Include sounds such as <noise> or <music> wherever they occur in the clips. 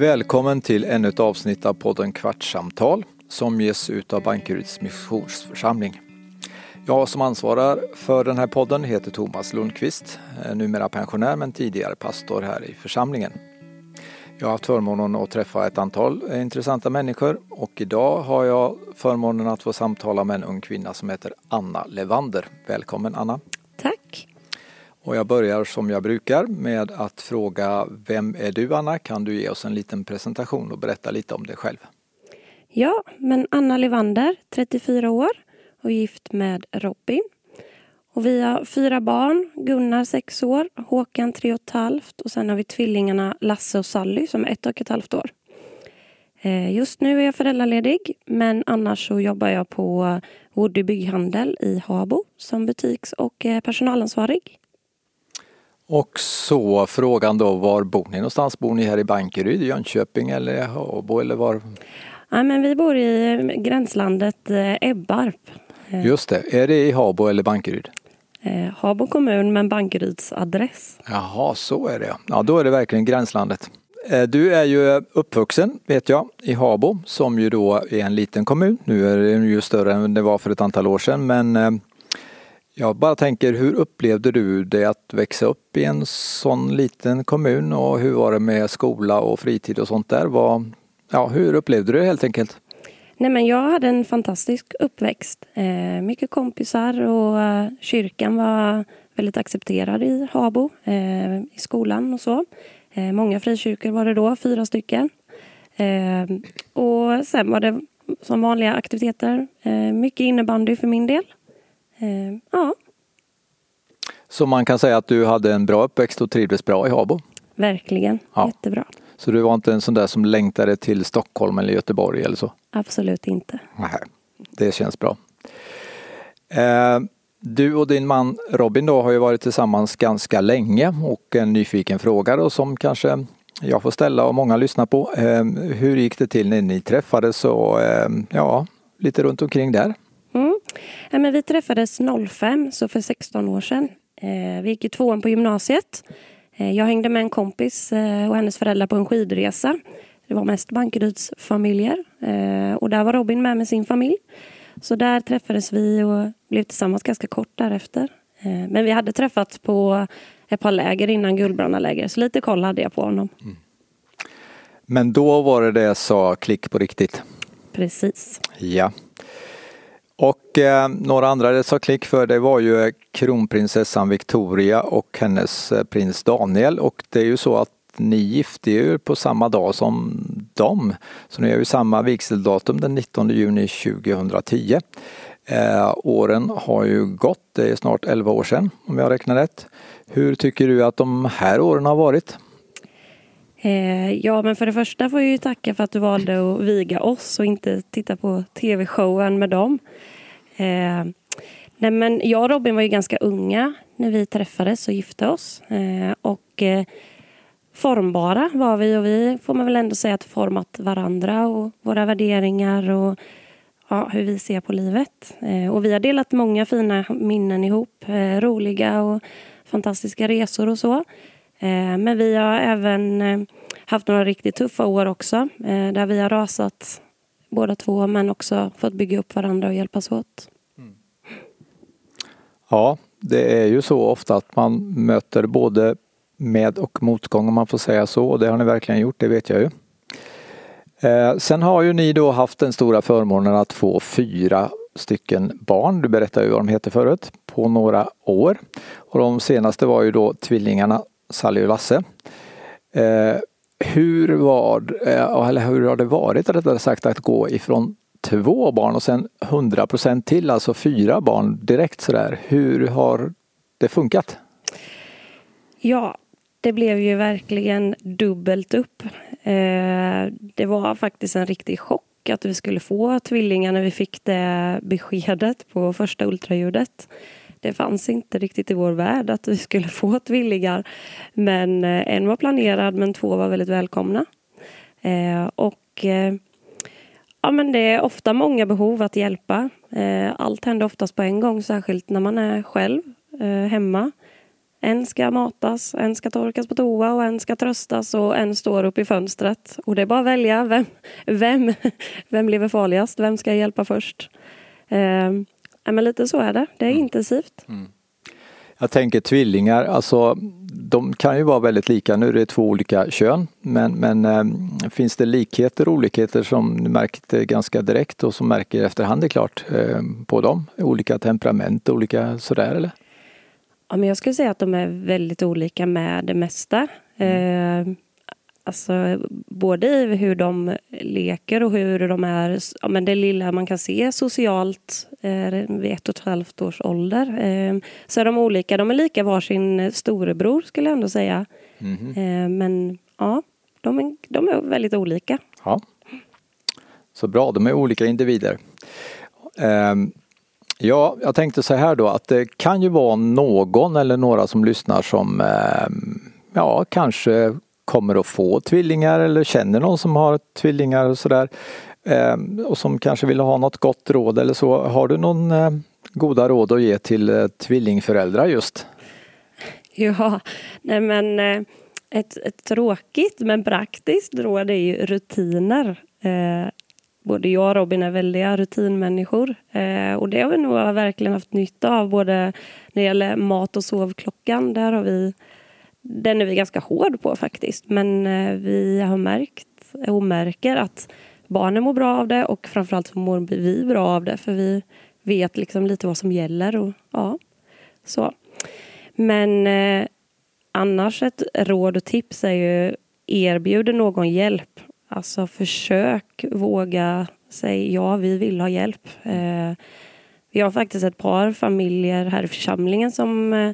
Välkommen till ännu ett avsnitt av podden Kvartssamtal som ges ut av Bankeryds missionsförsamling. Jag som ansvarar för den här podden heter Thomas Lundqvist, numera pensionär men tidigare pastor här i församlingen. Jag har haft förmånen att träffa ett antal intressanta människor och idag har jag förmånen att få samtala med en ung kvinna som heter Anna Levander. Välkommen Anna! Och jag börjar som jag brukar med att fråga Vem är du Anna? Kan du ge oss en liten presentation och berätta lite om dig själv? Ja, men Anna Levander, 34 år och gift med Robin. Och vi har fyra barn. Gunnar 6 år, Håkan 3,5 och ett halvt och sen har vi tvillingarna Lasse och Sally som är ett och ett halvt år. Eh, just nu är jag föräldraledig men annars så jobbar jag på Woody Bygghandel i Habo som butiks och eh, personalansvarig. Och så frågan då, var bor ni någonstans? Bor ni här i Bankeryd, Jönköping eller Habo eller var? Ja, men vi bor i gränslandet eh, Ebbarp. Just det, är det i Habo eller Bankeryd? Eh, Habo kommun men Bankeryds adress. Jaha, så är det ja. Då är det verkligen gränslandet. Eh, du är ju uppvuxen, vet jag, i Habo som ju då är en liten kommun. Nu är den ju större än det var för ett antal år sedan men eh, jag bara tänker, hur upplevde du det att växa upp i en sån liten kommun och hur var det med skola och fritid och sånt där? Vad, ja, hur upplevde du det helt enkelt? Nej, men jag hade en fantastisk uppväxt. Eh, mycket kompisar och eh, kyrkan var väldigt accepterad i Habo, eh, i skolan och så. Eh, många frikyrkor var det då, fyra stycken. Eh, och sen var det som vanliga aktiviteter, eh, mycket innebandy för min del ja. Så man kan säga att du hade en bra uppväxt och trivdes bra i Habo? Verkligen, ja. jättebra. Så du var inte en sån där som längtade till Stockholm eller Göteborg eller så? Absolut inte. Nej, det känns bra. Eh, du och din man Robin då har ju varit tillsammans ganska länge och en nyfiken fråga då som kanske jag får ställa och många lyssnar på. Eh, hur gick det till när ni träffades och eh, ja, lite runt omkring där? Ja, men vi träffades 05, så för 16 år sedan. Vi gick i tvåan på gymnasiet. Eh, jag hängde med en kompis eh, och hennes föräldrar på en skidresa. Det var mest Bankeryds familjer eh, och där var Robin med med sin familj. Så där träffades vi och blev tillsammans ganska kort därefter. Men vi hade träffats på ett par läger innan Guldbrannaläger så lite koll hade jag på honom. Mm. Men då var det det sa klick på riktigt? Precis. Ja. Och eh, några andra det sa klick för det var ju eh, kronprinsessan Victoria och hennes eh, prins Daniel och det är ju så att ni gifte er på samma dag som dem. Så ni har ju samma vigseldatum den 19 juni 2010. Eh, åren har ju gått, det är snart 11 år sedan om jag räknar rätt. Hur tycker du att de här åren har varit? Eh, ja, men för det första får jag ju tacka för att du valde att viga oss och inte titta på tv-showen med dem. Eh, nej, men jag och Robin var ju ganska unga när vi träffades och gifte oss. Eh, och eh, formbara var vi och vi får man väl ändå säga att format varandra och våra värderingar och ja, hur vi ser på livet. Eh, och vi har delat många fina minnen ihop. Eh, roliga och fantastiska resor och så. Eh, men vi har även eh, haft några riktigt tuffa år också eh, där vi har rasat båda två men också fått bygga upp varandra och hjälpas åt. Mm. Ja, det är ju så ofta att man möter både med och motgång om man får säga så och det har ni verkligen gjort, det vet jag ju. Eh, sen har ju ni då haft den stora förmånen att få fyra stycken barn, du berättade ju vad de heter förut, på några år. Och de senaste var ju då tvillingarna Sally och Lasse. Eh, hur, var, eh, eller hur har det varit rättare sagt att gå ifrån två barn och sen 100 procent till, alltså fyra barn direkt sådär. Hur har det funkat? Ja, det blev ju verkligen dubbelt upp. Eh, det var faktiskt en riktig chock att vi skulle få tvillingar när vi fick det beskedet på första ultraljudet det fanns inte riktigt i vår värld att vi skulle få <laughs> tvillingar. Men eh, en var planerad men två var väldigt välkomna. Eh, och eh, ja, men det är ofta många behov att hjälpa. Eh, allt händer oftast på en gång, särskilt när man är själv eh, hemma. En ska matas, en ska torkas på toa och en ska tröstas och en står upp i fönstret. Och det är bara att välja vem, <laughs> vem, vem lever farligast, vem ska jag hjälpa först? Eh, Eh, men lite så är det, det är mm. intensivt. Mm. Jag tänker tvillingar, alltså de kan ju vara väldigt lika. Nu är det två olika kön, men, men äh, finns det likheter och olikheter som du märkte ganska direkt och som märker efterhand är klart äh, på dem? Olika temperament, olika sådär eller? Ja, men jag skulle säga att de är väldigt olika med det mesta. Mm. Eh, Alltså, både i hur de leker och hur de är, ja, men det lilla man kan se socialt eh, vid ett och ett halvt års ålder. Eh, så är de olika. De är lika varsin storebror skulle jag ändå säga. Mm. Eh, men ja, de är, de är väldigt olika. Ja. Så bra, de är olika individer. Eh, ja, jag tänkte så här då att det kan ju vara någon eller några som lyssnar som ehm, ja, kanske kommer att få tvillingar eller känner någon som har tvillingar och sådär. Ehm, och som kanske vill ha något gott råd eller så. Har du någon eh, goda råd att ge till eh, tvillingföräldrar just? Ja, nej men eh, ett, ett tråkigt men praktiskt råd är ju rutiner. både jag och Robin är väldiga rutinmänniskor och det har vi nog verkligen haft nytta av både när det gäller mat och sovklockan. Där har vi den är vi ganska hård på faktiskt. Men eh, vi har märkt och märker att barnen mår bra av det och framförallt så mår vi bra av det för vi vet liksom lite vad som gäller. Och, ja, så. Men eh, annars ett råd och tips är ju erbjuder någon hjälp. Alltså försök våga säga ja, vi vill ha hjälp. Eh, vi har faktiskt ett par familjer här i församlingen som eh,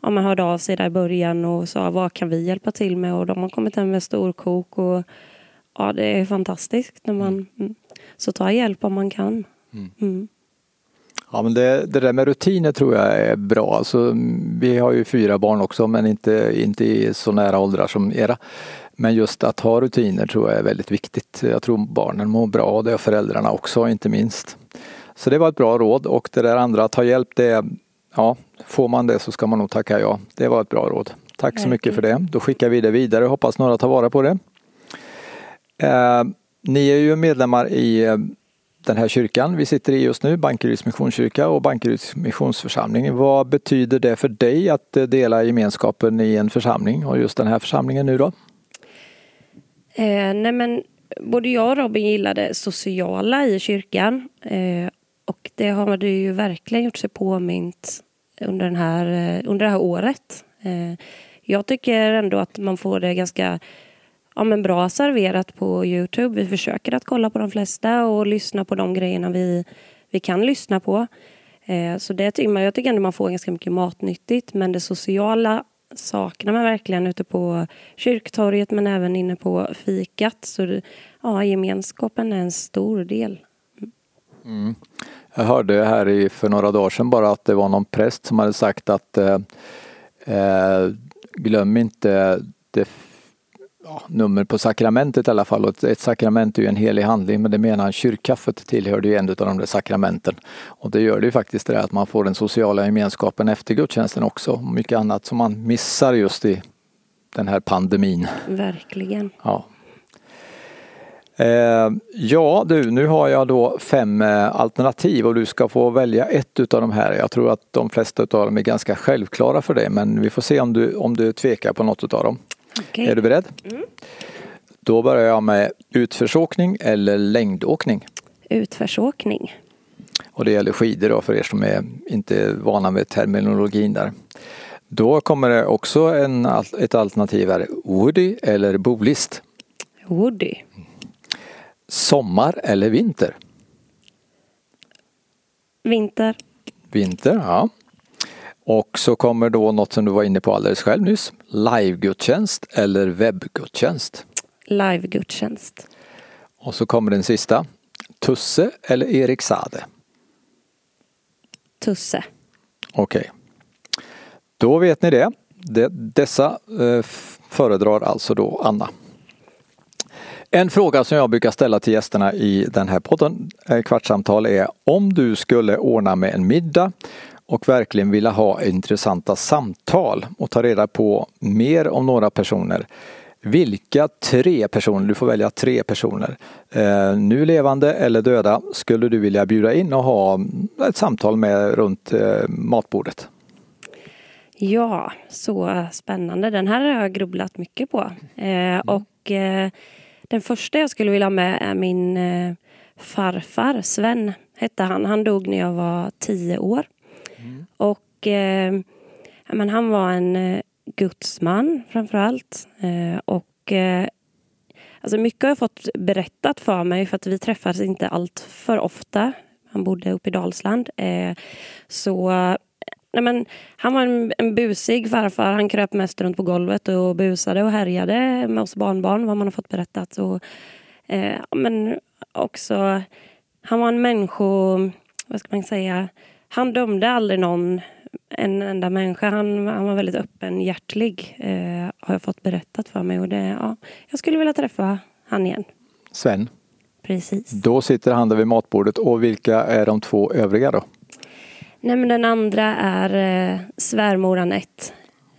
ja, man hörde av sig där i början och sa vad kan vi hjälpa till med och de har kommit hem med storkok och ja, det är fantastiskt när man mm. mm. så ta hjälp om man kan. Mm. mm. Ja men det, det, där med rutiner tror jag är bra. Alltså, vi har ju fyra barn också men inte, inte i så nära åldrar som era. Men just att ha rutiner tror jag är väldigt viktigt. Jag tror barnen mår bra av det och föräldrarna också inte minst. Så det var ett bra råd och det där andra att ta hjälp det ja, får man det så ska man nog tacka ja. Det var ett bra råd. Tack så mycket för det. Då skickar vi det vidare. Hoppas några tar vara på det. Eh, ni är ju medlemmar i eh, den här kyrkan vi sitter i just nu, Bankeryds missionskyrka och Bankeryds missionsförsamling. Vad betyder det för dig att eh, dela gemenskapen i en församling och just den här församlingen nu då? Eh, nej men, både jag och Robin gillar det sociala i kyrkan eh, och det har det ju verkligen gjort sig påmint under, den här, eh, under det här året. Eh, jag tycker ändå att man får det ganska ja, men bra serverat på Youtube. Vi försöker att kolla på de flesta och lyssna på de grejerna vi, vi kan lyssna på. Eh, så det tycker man, jag tycker ändå man får ganska mycket matnyttigt men det sociala saknar man verkligen ute på kyrktorget men även inne på fikat. Så ja, gemenskapen är en stor del. Mm. Jag hörde här i, för några dagar sedan bara att det var någon präst som hade sagt att eh, eh glöm inte det ja, nummer på sakramentet i alla fall. Och ett sakrament är ju en helig handling men det menar han kyrkkaffet tillhörde ju en av de där sakramenten. Och det gör det ju faktiskt det att man får den sociala gemenskapen efter gudstjänsten också. Och mycket annat som man missar just i den här pandemin. Verkligen. Ja. Eh, ja du, nu har jag då fem eh, alternativ och du ska få välja ett utav de här. Jag tror att de flesta utav dem är ganska självklara för dig men vi får se om du, om du tvekar på något utav dem. Okay. Är du beredd? Mm. Då börjar jag med utförsåkning eller längdåkning. Utförsåkning. Och det gäller skidor då för er som är inte vana med terminologin där. Då kommer det också en, ett alternativ här. Woody eller bolist? Woody. Sommar eller vinter? Vinter. Vinter, ja. Och så kommer då något som du var inne på alldeles själv nyss. Livegudstjänst eller webbgudstjänst? Livegudstjänst. Och så kommer den sista. Tusse eller Erik Sade? Tusse. Okej. Okay. Då vet ni det. Dessa eh, föredrar alltså då Anna. En fråga som jag brukar ställa till gästerna i den här podden, eh, Kvartssamtal, är om du skulle ordna med en middag och verkligen vilja ha intressanta samtal och ta reda på mer om några personer. Vilka tre personer, du får välja tre personer, eh, nu levande eller döda, skulle du vilja bjuda in och ha ett samtal med runt eh, matbordet? Ja, så spännande. Den här har jag grubblat mycket på. Och den första jag skulle vilja ha med är min eh, farfar, Sven hette han. Han dog när jag var tio år. Mm. Och eh, men han var en eh, gudsman framför allt. Eh, och eh, alltså mycket har jag fått berättat för mig för att vi träffades inte allt för ofta. Han bodde uppe i Dalsland. Eh, så Nej, men, han var en, en busig farfar. Han kröp mest runt på golvet och busade och härjade med oss barnbarn, vad man har fått berättat. Och, eh, men också, han var en människo... Vad ska man säga? Han dömde aldrig någon, en enda människa. Han, han var väldigt öppenhjärtig, eh, har jag fått berättat för mig. Och det, ja, jag skulle vilja träffa han igen. Sven? Precis. Då sitter han där vid matbordet. Och vilka är de två övriga då? Nej, men den andra är eh, svärmor Anette.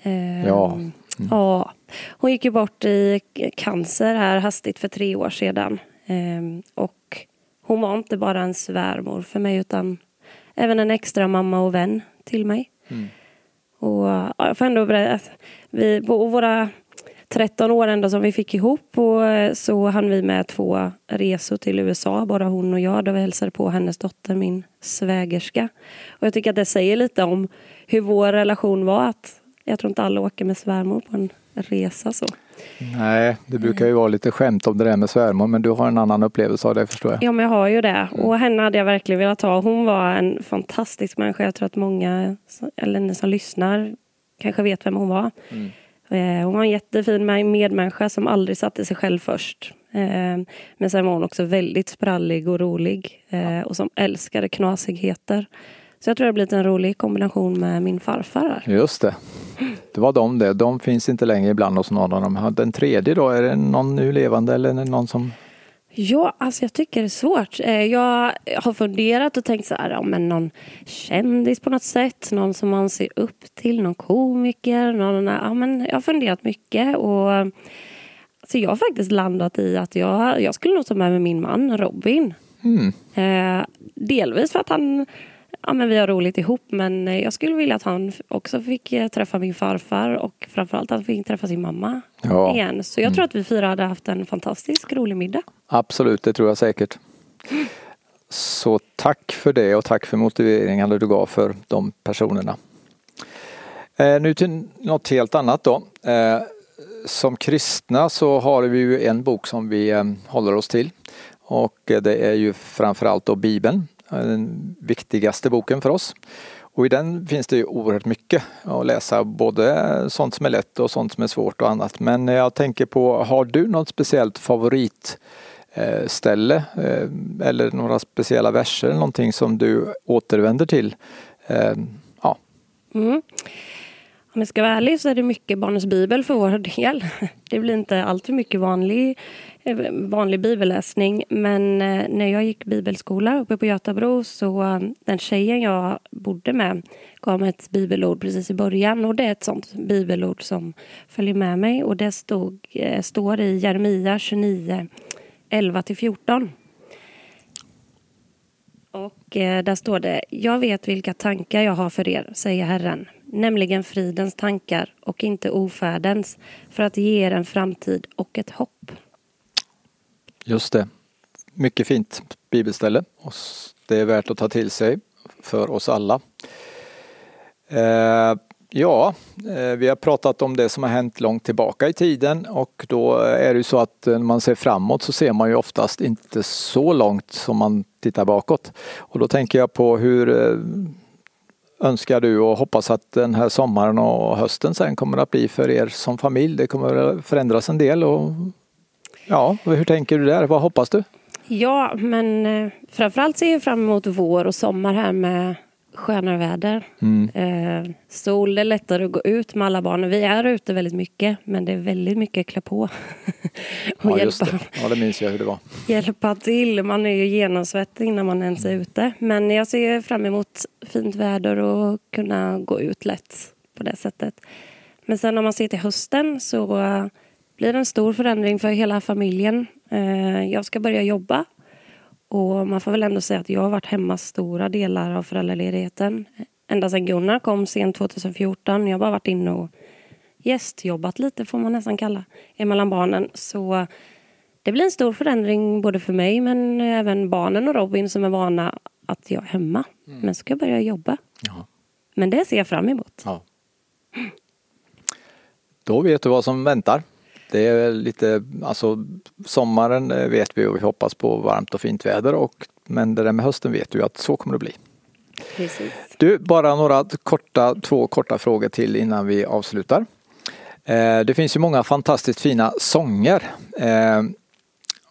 Eh, ja. Mm. ja. Hon gick ju bort i cancer här hastigt för tre år sedan. Eh, och hon var inte bara en svärmor för mig utan även en extra mamma och vän till mig. Mm. Och ja, jag får ändå berätta, vi, våra 13 år ändå som vi fick ihop och eh, så hann vi med två resor till USA, bara hon och jag, då vi hälsade på hennes dotter, min svägerska. Och jag tycker att det säger lite om hur vår relation var. Att jag tror inte alla åker med svärmor på en resa så. Nej, det brukar ju vara lite skämt om det där med svärmor men du har en annan upplevelse av det förstår jag. Ja, men jag har ju det. Och henne hade jag verkligen velat ha. Hon var en fantastisk människa. Jag tror att många, eller ni som lyssnar, kanske vet vem hon var. Mm. Eh, hon var en jättefin medmänniska som aldrig satte sig själv först. Eh, men sen var hon också väldigt sprallig och rolig eh, och som älskade knasigheter. Så jag tror det har blivit en rolig kombination med min farfar. Just det. Det var de det. De finns inte längre ibland hos någon av dem. Den tredje då, är det någon nu levande eller någon som Ja, alltså jag tycker det är svårt. Eh, jag har funderat och tänkt så här, ja, men någon kändis på något sätt, någon som man ser upp till, någon komiker. Någon, ja, men jag har funderat mycket och alltså jag har faktiskt landat i att jag, jag skulle nog ta med mig min man Robin. Mm. Eh, delvis för att han ja, men vi har roligt ihop men jag skulle vilja att han också fick eh, träffa min farfar och framförallt att han fick träffa sin mamma ja. igen. Så jag mm. tror att vi fyra hade haft en fantastisk rolig middag. Absolut, det tror jag säkert. Så tack för det och tack för motiveringarna du gav för de personerna. Eh, nu till något helt annat då. Eh, som kristna så har vi ju en bok som vi eh, håller oss till och det är ju framförallt då Bibeln den viktigaste boken för oss. Och i den finns det ju oerhört mycket att läsa, både sånt som är lätt och sånt som är svårt och annat. Men jag tänker på, har du något speciellt favoritställe eh, eller några speciella verser, någonting som du återvänder till? Eh, ja. Mm. Om jag ska vara ärlig så är det mycket Barnens bibel för vår del. Det blir inte alltför mycket vanlig eh, vanlig bibelläsning. Men eh, när jag gick bibelskola uppe på Götabro så eh, den tjejen jag bodde med gav mig ett bibelord precis i början. Och det är ett sånt bibelord som följer med mig. Och det stod, står i Jeremia 29, 11-14. Eh, där står det, jag vet vilka tankar jag har för er, säger Herren, nämligen fridens tankar och inte ofärdens, för att ge er en framtid och ett hopp. Just det. Mycket fint bibelställe. Det är värt att ta till sig för oss alla. Eh, ja, eh, vi har pratat om det som har hänt långt tillbaka i tiden och då är det ju så att eh, när man ser framåt så ser man ju oftast inte så långt som man tittar bakåt. Och då tänker jag på hur eh, önskar du och hoppas att den här sommaren och hösten sen kommer att bli för er som familj. Det kommer att förändras en del och Ja, hur tänker du där? Vad hoppas du? Ja, men framförallt ser jag fram emot vår och sommar här med skönare väder. Mm. Eh, sol, det är lättare att gå ut med alla barnen. Vi är ute väldigt mycket, men det är väldigt mycket klä på. <laughs> och ja, just det. Ja, det minns jag hur det var. Hjälpa till. Man är ju genomsvettig innan man ens är ute. Men jag ser fram emot fint väder och kunna gå ut lätt på det sättet. Men sen om man ser till hösten så blir det en stor förändring för hela familjen. Eh, jag ska börja jobba och man får väl ändå säga att jag har varit hemma stora delar av föräldraledigheten. Ända sedan Gunnar kom sent 2014. Jag har bara varit inne och gästjobbat lite får man nästan kalla emellan barnen. Så det blir en stor förändring både för mig men även barnen och Robin som är vana att jag är hemma. Mm. Men så ska jag börja jobba. Ja. Men det ser jag fram emot. Ja. Då vet du vad som väntar. Det är lite, alltså sommaren eh, vet vi och vi hoppas på varmt och fint väder och men det där med hösten vet du att så kommer det bli. Precis. Du, bara några korta, två korta frågor till innan vi avslutar. Eh, det finns ju många fantastiskt fina sånger.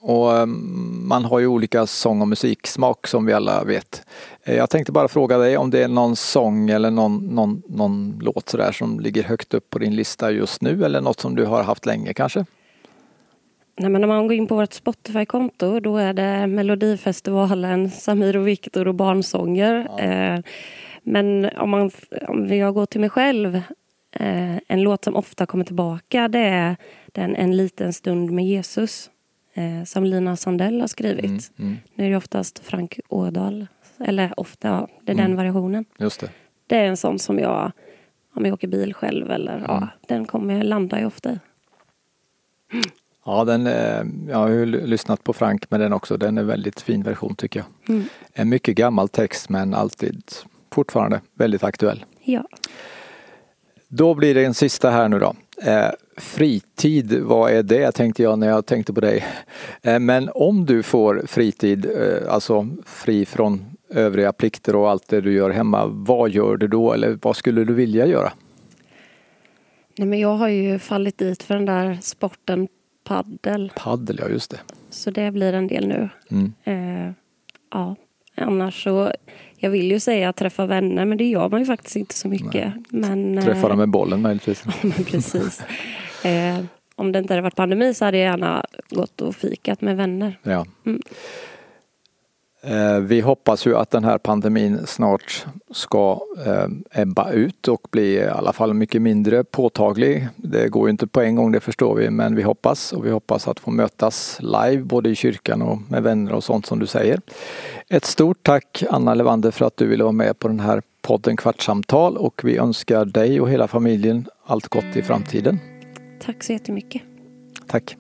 Och mm, man har ju olika sång och musiksmak som vi alla vet. Eh, jag tänkte bara fråga dig om det är någon sång eller någon, någon, någon låt sådär som ligger högt upp på din lista just nu eller något som du har haft länge kanske? Nej, men när man går in på vårt Spotify-konto då är det Melodifestivalen, Samir och Viktor och barnsånger. Ja. Eh, men om, man, om jag går till mig själv, eh, en låt som ofta kommer tillbaka det är den En liten stund med Jesus eh, som Lina Sandell har skrivit. Mm, mm. Nu är det oftast Frank Ådahl, eller ofta, ja, det är mm. den variationen. Just det. det är en sån som jag, om jag åker bil själv eller ja, mm. den kommer jag landa i ofta i. Ja, den, eh, jag har ju lyssnat på Frank med den också. Den är väldigt fin version tycker jag. Mm. En mycket gammal text men alltid fortfarande väldigt aktuell. Ja. Då blir det en sista här nu då. Fritid, vad är det tänkte jag när jag tänkte på dig. Eh, men om du får fritid, eh, alltså fri från övriga plikter och allt det du gör hemma, vad gör du då eller vad skulle du vilja göra? Nej, men jag har ju fallit dit för den där sporten paddel. Paddel, ja just det. Så det blir en del nu. Mm. Eh, ja, annars så jag vill ju säga att träffa vänner men det gör man ju faktiskt inte så mycket. Men, Träffa dem med bollen möjligtvis. <laughs> precis. Eh, om det inte hade varit pandemi så hade jag gärna gått och fikat med vänner. Ja. Mm. Eh, vi hoppas ju att den här pandemin snart ska eh, ebba ut och bli i alla fall mycket mindre påtaglig. Det går ju inte på en gång, det förstår vi, men vi hoppas och vi hoppas att få mötas live både i kyrkan och med vänner och sånt som du säger. Ett stort tack Anna Levander för att du ville vara med på den här podden Kvartssamtal och vi önskar dig och hela familjen allt gott i framtiden. Tack så jättemycket. Tack.